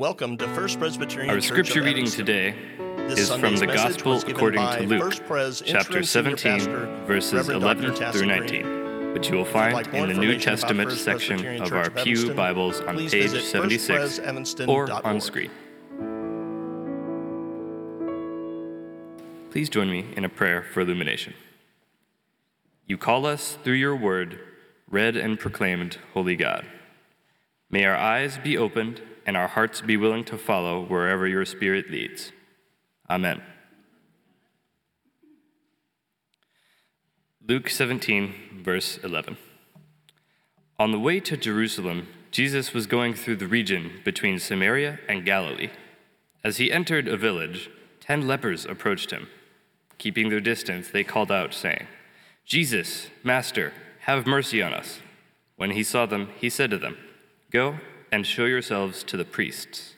Welcome to First Presbyterian Our Church scripture reading today This is from the Gospel according to Luke, Pres chapter 17, pastor, verses Reverend 11 Dr. through 19, which you will find like in the New Testament section of our Pew Bibles on page 76 or on screen. Please join me in a prayer for illumination. You call us through your word, read and proclaimed, Holy God. May our eyes be opened and our hearts be willing to follow wherever your Spirit leads. Amen. Luke 17, verse 11. On the way to Jerusalem, Jesus was going through the region between Samaria and Galilee. As he entered a village, ten lepers approached him. Keeping their distance, they called out, saying, Jesus, Master, have mercy on us. When he saw them, he said to them, Go and show yourselves to the priests.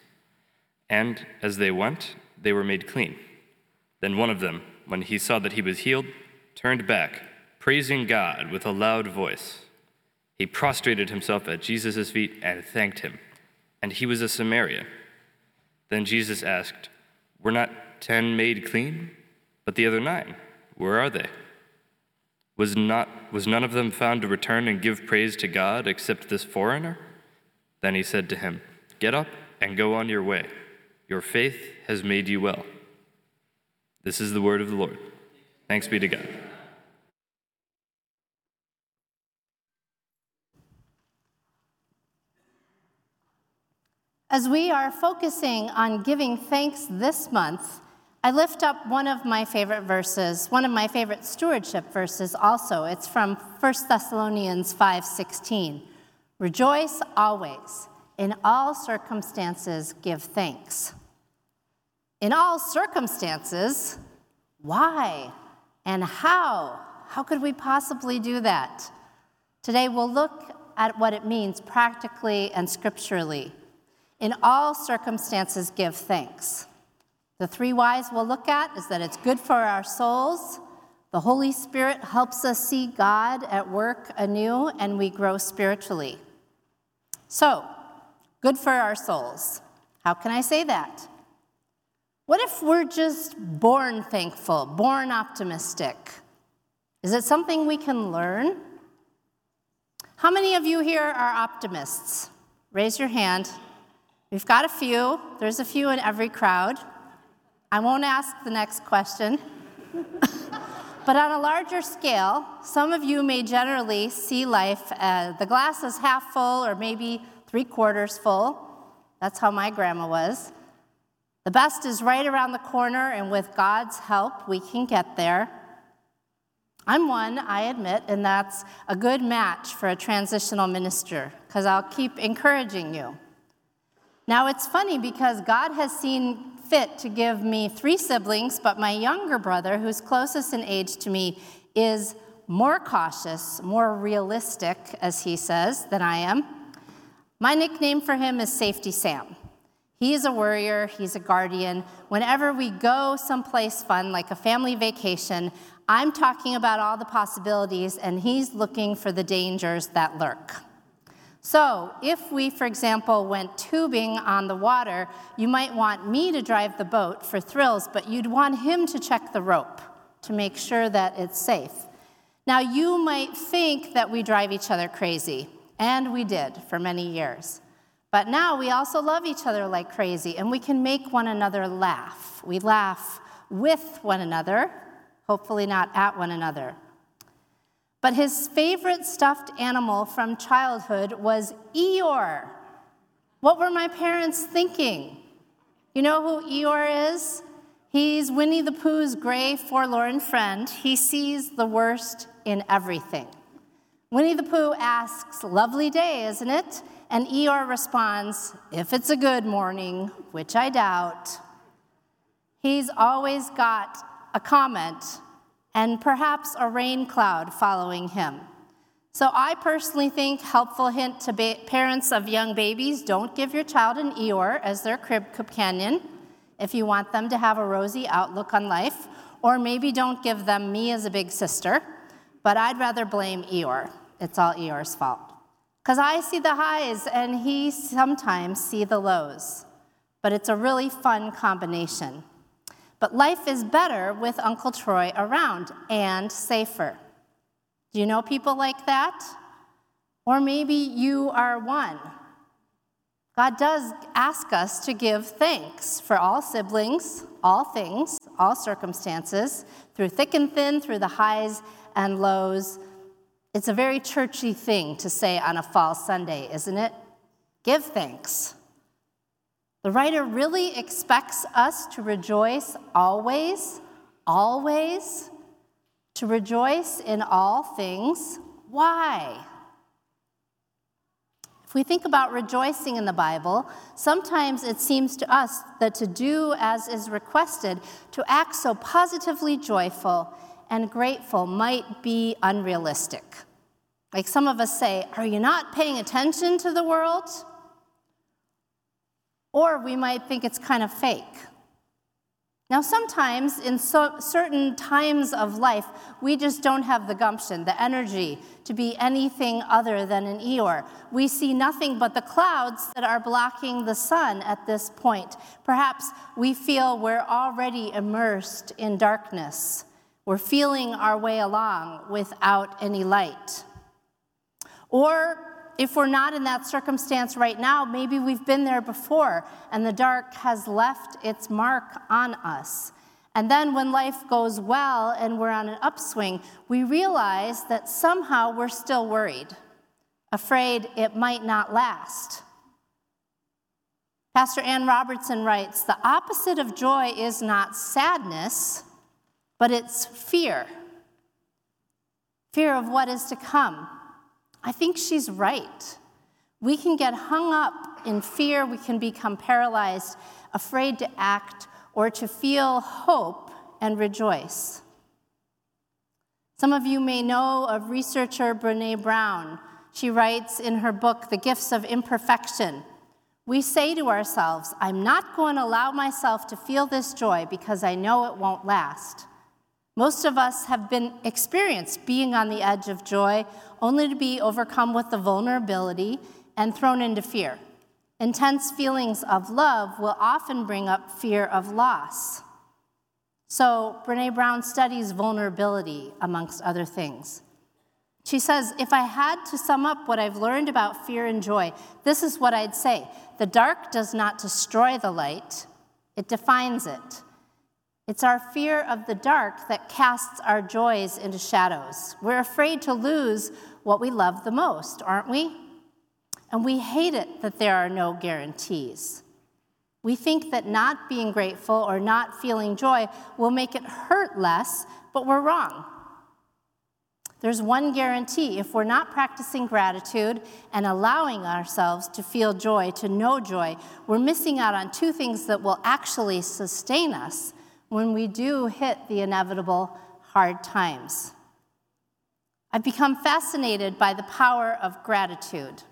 And as they went, they were made clean. Then one of them, when he saw that he was healed, turned back, praising God with a loud voice. He prostrated himself at Jesus' feet and thanked him. And he was a Samaritan. Then Jesus asked, Were not ten made clean? But the other nine, where are they? Was, not, was none of them found to return and give praise to God except this foreigner? Then he said to him, Get up and go on your way. Your faith has made you well. This is the word of the Lord. Thanks be to God. As we are focusing on giving thanks this month, I lift up one of my favorite verses, one of my favorite stewardship verses also. It's from 1 Thessalonians 5:16. Rejoice always, in all circumstances give thanks. In all circumstances, why and how? How could we possibly do that? Today we'll look at what it means practically and scripturally. In all circumstances, give thanks. The three whys we'll look at is that it's good for our souls, the Holy Spirit helps us see God at work anew, and we grow spiritually. So, good for our souls. How can I say that? What if we're just born thankful, born optimistic? Is it something we can learn? How many of you here are optimists? Raise your hand. We've got a few. There's a few in every crowd. I won't ask the next question. but on a larger scale, some of you may generally see life as the glass is half full or maybe three quarters full. That's how my grandma was. The best is right around the corner, and with God's help, we can get there. I'm one, I admit, and that's a good match for a transitional minister because I'll keep encouraging you. Now, it's funny because God has seen fit to give me three siblings, but my younger brother, who's closest in age to me, is more cautious, more realistic, as he says, than I am. My nickname for him is Safety Sam. He's a worrier, he's a guardian. Whenever we go someplace fun, like a family vacation, I'm talking about all the possibilities, and he's looking for the dangers that lurk. So, if we, for example, went tubing on the water, you might want me to drive the boat for thrills, but you'd want him to check the rope to make sure that it's safe. Now, you might think that we drive each other crazy, and we did for many years. But now we also love each other like crazy, and we can make one another laugh. We laugh with one another, hopefully not at one another. But his favorite stuffed animal from childhood was Eeyore. What were my parents thinking? You know who Eeyore is? He's Winnie the Pooh's gray, forlorn friend. He sees the worst in everything. Winnie the Pooh asks, Lovely day, isn't it? And Eeyore responds, If it's a good morning, which I doubt. He's always got a comment and perhaps a rain cloud following him. So, I personally think helpful hint to ba- parents of young babies don't give your child an Eeyore as their crib companion if you want them to have a rosy outlook on life, or maybe don't give them me as a big sister, but I'd rather blame Eeyore. It's all Eeyore's fault. Because I see the highs and he sometimes see the lows. but it's a really fun combination. But life is better with Uncle Troy around and safer. Do you know people like that? Or maybe you are one. God does ask us to give thanks for all siblings, all things, all circumstances, through thick and thin, through the highs and lows. It's a very churchy thing to say on a fall Sunday, isn't it? Give thanks. The writer really expects us to rejoice always, always, to rejoice in all things. Why? If we think about rejoicing in the Bible, sometimes it seems to us that to do as is requested, to act so positively joyful and grateful, might be unrealistic. Like some of us say, Are you not paying attention to the world? Or we might think it's kind of fake. Now, sometimes in so, certain times of life, we just don't have the gumption, the energy to be anything other than an Eeyore. We see nothing but the clouds that are blocking the sun at this point. Perhaps we feel we're already immersed in darkness. We're feeling our way along without any light. Or if we're not in that circumstance right now, maybe we've been there before and the dark has left its mark on us. And then when life goes well and we're on an upswing, we realize that somehow we're still worried, afraid it might not last. Pastor Ann Robertson writes The opposite of joy is not sadness, but it's fear fear of what is to come I think she's right. We can get hung up in fear, we can become paralyzed, afraid to act or to feel hope and rejoice. Some of you may know of researcher Brene Brown. She writes in her book, The Gifts of Imperfection. We say to ourselves, I'm not going to allow myself to feel this joy because I know it won't last. Most of us have been experienced being on the edge of joy only to be overcome with the vulnerability and thrown into fear. Intense feelings of love will often bring up fear of loss. So, Brene Brown studies vulnerability, amongst other things. She says, If I had to sum up what I've learned about fear and joy, this is what I'd say The dark does not destroy the light, it defines it. It's our fear of the dark that casts our joys into shadows. We're afraid to lose what we love the most, aren't we? And we hate it that there are no guarantees. We think that not being grateful or not feeling joy will make it hurt less, but we're wrong. There's one guarantee if we're not practicing gratitude and allowing ourselves to feel joy, to know joy, we're missing out on two things that will actually sustain us when we do hit the inevitable hard times. I've become fascinated by the power of gratitude.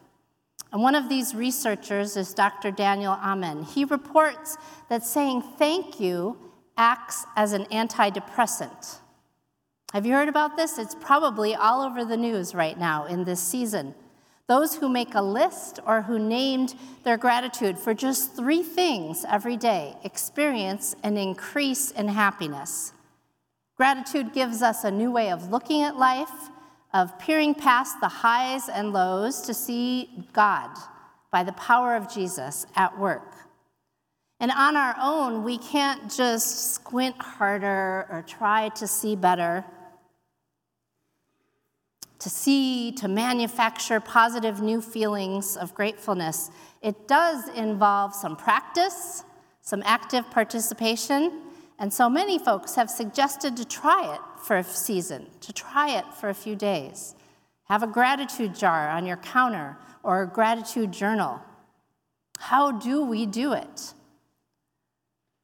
And one of these researchers is Dr. Daniel Amen. He reports that saying thank you acts as an antidepressant. Have you heard about this? It's probably all over the news right now in this season. Those who make a list or who named their gratitude for just three things every day experience an increase in happiness. Gratitude gives us a new way of looking at life, of peering past the highs and lows to see God by the power of Jesus at work. And on our own, we can't just squint harder or try to see better to see, to manufacture positive new feelings of gratefulness. It does involve some practice, some active participation, and so many folks have suggested to try it for a season, to try it for a few days. Have a gratitude jar on your counter or a gratitude journal. How do we do it?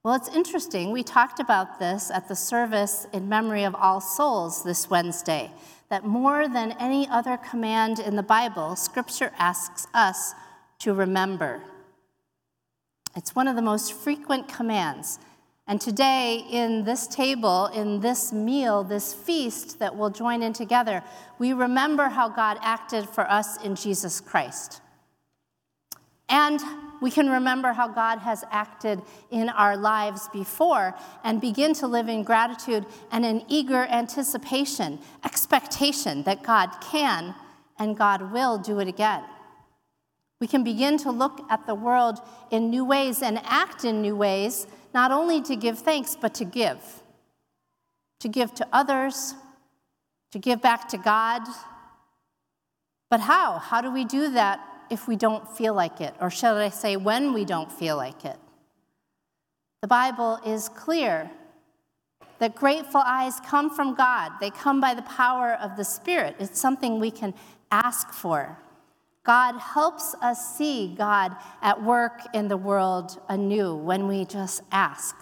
Well, it's interesting. We talked about this at the service in memory of All Souls this Wednesday that more than any other command in the Bible, Scripture asks us to remember. It's one of the most frequent commands. And today, in this table, in this meal, this feast that we'll join in together, we remember how God acted for us in Jesus Christ. And we can remember how God has acted in our lives before and begin to live in gratitude and an eager anticipation, expectation that God can and God will do it again. We can begin to look at the world in new ways and act in new ways, not only to give thanks, but to give. To give to others, to give back to God. But how? How do we do that if we don't feel like it? Or should I say, when we don't feel like it? The Bible is clear that grateful eyes come from God, they come by the power of the Spirit. It's something we can ask for. God helps us see God at work in the world anew when we just ask.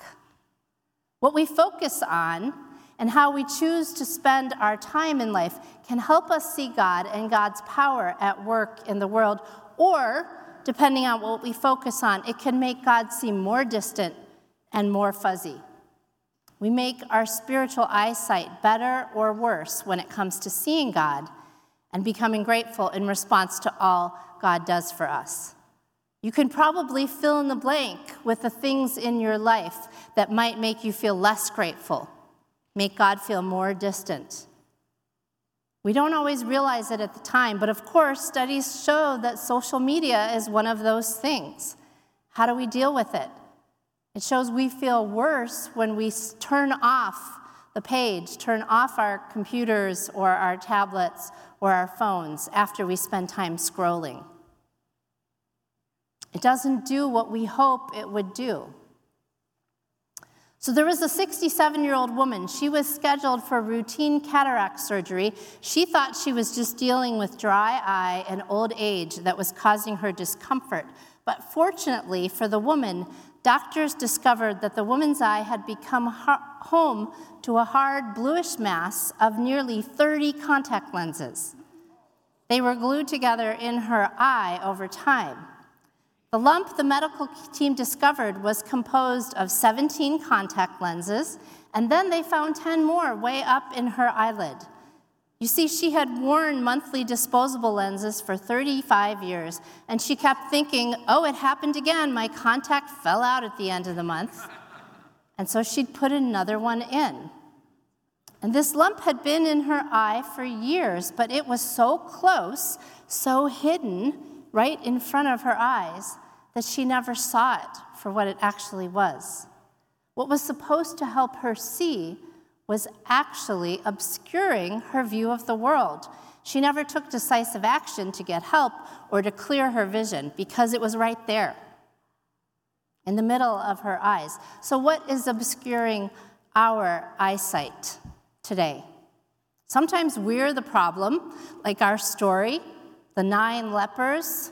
What we focus on and how we choose to spend our time in life can help us see God and God's power at work in the world, or, depending on what we focus on, it can make God seem more distant and more fuzzy. We make our spiritual eyesight better or worse when it comes to seeing God and becoming grateful in response to all God does for us. You can probably fill in the blank with the things in your life that might make you feel less grateful, make God feel more distant. We don't always realize it at the time, but of course, studies show that social media is one of those things. How do we deal with it? It shows we feel worse when we turn off the page, turn off our computers or our tablets or our phones after we spend time scrolling. It doesn't do what we hope it would do. So there was a 67 year old woman. She was scheduled for routine cataract surgery. She thought she was just dealing with dry eye and old age that was causing her discomfort. But fortunately for the woman, doctors discovered that the woman's eye had become home to a hard bluish mass of nearly 30 contact lenses. They were glued together in her eye over time. The lump the medical team discovered was composed of 17 contact lenses, and then they found 10 more way up in her eyelid. You see, she had worn monthly disposable lenses for 35 years, and she kept thinking, oh, it happened again. My contact fell out at the end of the month. And so she'd put another one in. And this lump had been in her eye for years, but it was so close, so hidden, right in front of her eyes, that she never saw it for what it actually was. What was supposed to help her see was actually obscuring her view of the world. She never took decisive action to get help or to clear her vision because it was right there in the middle of her eyes. So, what is obscuring our eyesight today? Sometimes we're the problem, like our story, the nine lepers.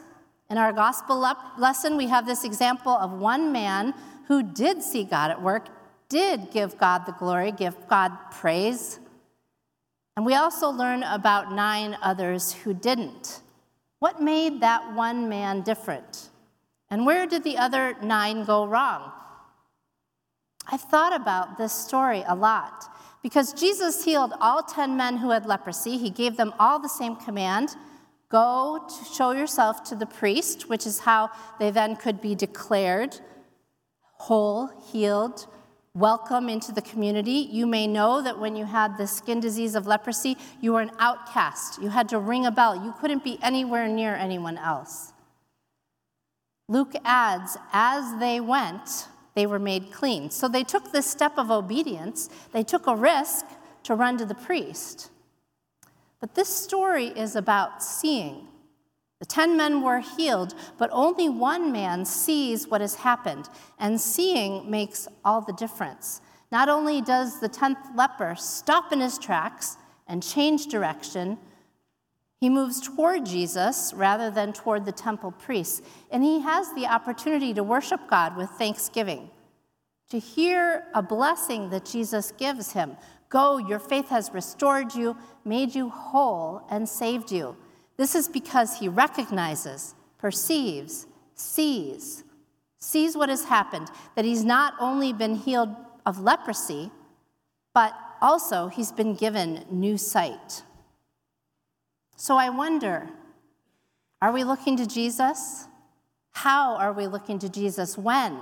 In our gospel lep- lesson, we have this example of one man who did see God at work, did give God the glory, give God praise. And we also learn about nine others who didn't. What made that one man different? And where did the other nine go wrong? I've thought about this story a lot because Jesus healed all 10 men who had leprosy. He gave them all the same command go to show yourself to the priest, which is how they then could be declared whole, healed, welcome into the community. You may know that when you had the skin disease of leprosy, you were an outcast. You had to ring a bell. You couldn't be anywhere near anyone else. Luke adds, as they went, they were made clean. So they took this step of obedience, they took a risk to run to the priest. But this story is about seeing. The ten men were healed, but only one man sees what has happened, and seeing makes all the difference. Not only does the tenth leper stop in his tracks and change direction, he moves toward Jesus rather than toward the temple priests, and he has the opportunity to worship God with thanksgiving, to hear a blessing that Jesus gives him. Go, your faith has restored you, made you whole, and saved you. This is because he recognizes, perceives, sees, sees what has happened, that he's not only been healed of leprosy, but also he's been given new sight. So I wonder are we looking to Jesus? How are we looking to Jesus? When?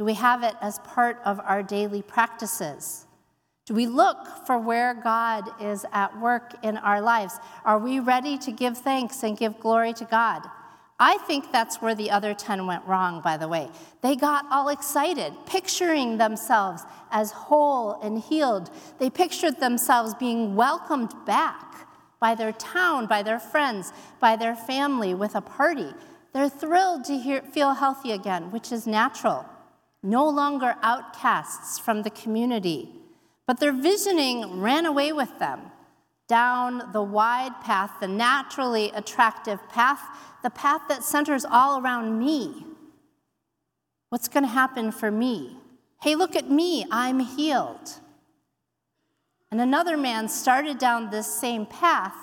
Do we have it as part of our daily practices? Do we look for where God is at work in our lives? Are we ready to give thanks and give glory to God? I think that's where the other 10 went wrong, by the way. They got all excited, picturing themselves as whole and healed. They pictured themselves being welcomed back by their town, by their friends, by their family with a party. They're thrilled to hear, feel healthy again, which is natural. No longer outcasts from the community. But their visioning ran away with them down the wide path, the naturally attractive path, the path that centers all around me. What's going to happen for me? Hey, look at me, I'm healed. And another man started down this same path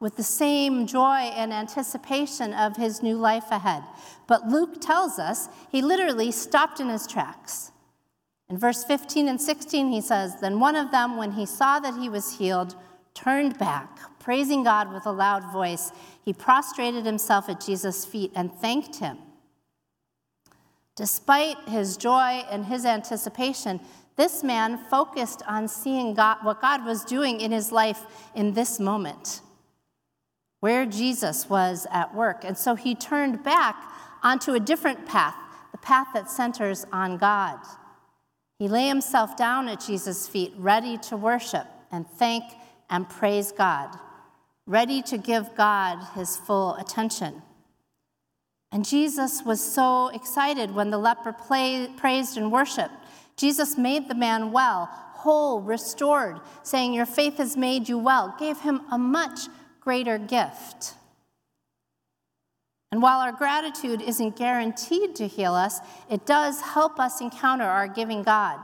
with the same joy and anticipation of his new life ahead. But Luke tells us he literally stopped in his tracks. In verse 15 and 16, he says, Then one of them, when he saw that he was healed, turned back, praising God with a loud voice. He prostrated himself at Jesus' feet and thanked him. Despite his joy and his anticipation, this man focused on seeing God, what God was doing in his life in this moment, where Jesus was at work. And so he turned back onto a different path, the path that centers on God. He lay himself down at Jesus' feet, ready to worship and thank and praise God, ready to give God his full attention. And Jesus was so excited when the leper play, praised and worshiped. Jesus made the man well, whole, restored, saying, Your faith has made you well, gave him a much greater gift. And while our gratitude isn't guaranteed to heal us, it does help us encounter our giving God.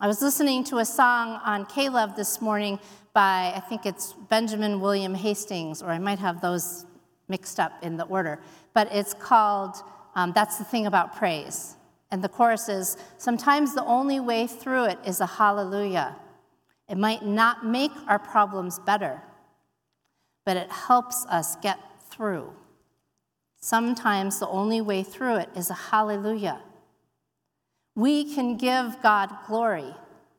I was listening to a song on K-LOVE this morning by, I think it's Benjamin William Hastings, or I might have those mixed up in the order, but it's called um, That's the Thing About Praise. And the chorus is Sometimes the only way through it is a hallelujah. It might not make our problems better, but it helps us get through. Sometimes the only way through it is a hallelujah. We can give God glory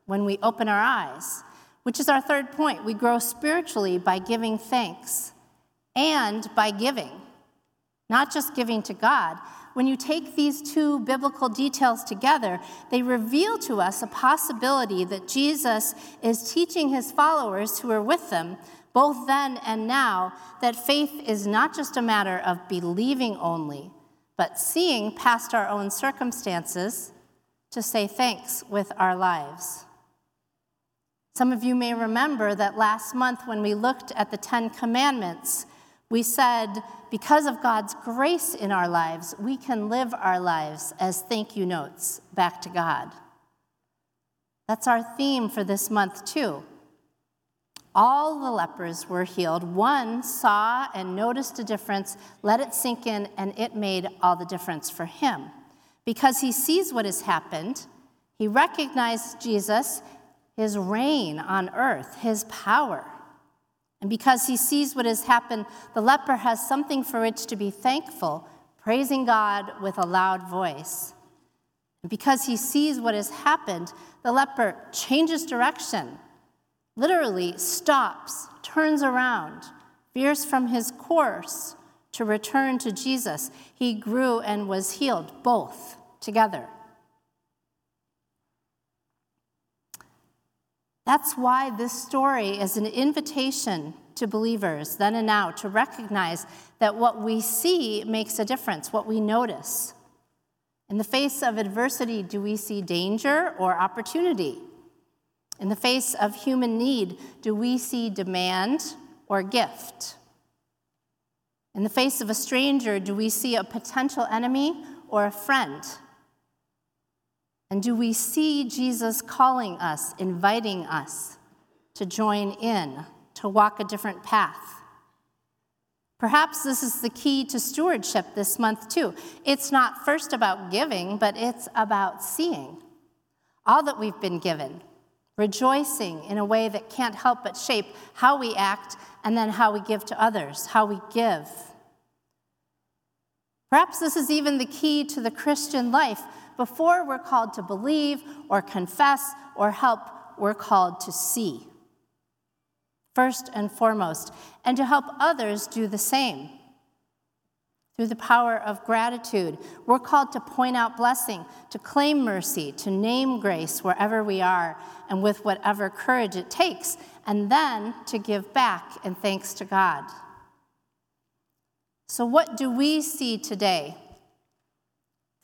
when we open our eyes, which is our third point. We grow spiritually by giving thanks and by giving, not just giving to God. When you take these two biblical details together, they reveal to us a possibility that Jesus is teaching his followers who are with them, both then and now, that faith is not just a matter of believing only, but seeing past our own circumstances to say thanks with our lives. Some of you may remember that last month when we looked at the Ten Commandments, we said, because of God's grace in our lives, we can live our lives as thank you notes back to God. That's our theme for this month, too. All the lepers were healed. One saw and noticed a difference, let it sink in, and it made all the difference for him because he sees what has happened. He recognized Jesus, his reign on earth, his power. And because he sees what has happened, the leper has something for which to be thankful, praising God with a loud voice. And because he sees what has happened, the leper changes direction, literally stops, turns around, veers from his course to return to Jesus. He grew and was healed, both together. That's why this story is an invitation to believers then and now to recognize that what we see makes a difference, what we notice. In the face of adversity, do we see danger or opportunity? In the face of human need, do we see demand or gift? In the face of a stranger, do we see a potential enemy or a friend? And do we see Jesus calling us, inviting us to join in, to walk a different path? Perhaps this is the key to stewardship this month, too. It's not first about giving, but it's about seeing all that we've been given, rejoicing in a way that can't help but shape how we act and then how we give to others, how we give Perhaps this is even the key to the Christian life. Before we're called to believe or confess or help, we're called to see. First and foremost, and to help others do the same. Through the power of gratitude, we're called to point out blessing, to claim mercy, to name grace wherever we are, and with whatever courage it takes, and then to give back in thanks to God. So, what do we see today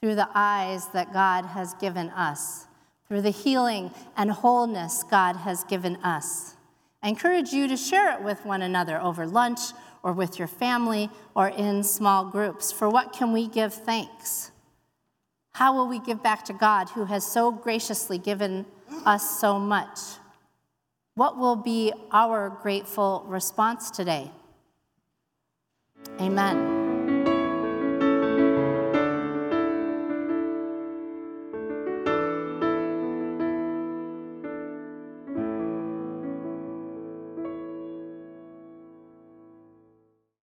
through the eyes that God has given us, through the healing and wholeness God has given us? I encourage you to share it with one another over lunch or with your family or in small groups. For what can we give thanks? How will we give back to God who has so graciously given us so much? What will be our grateful response today? Amen.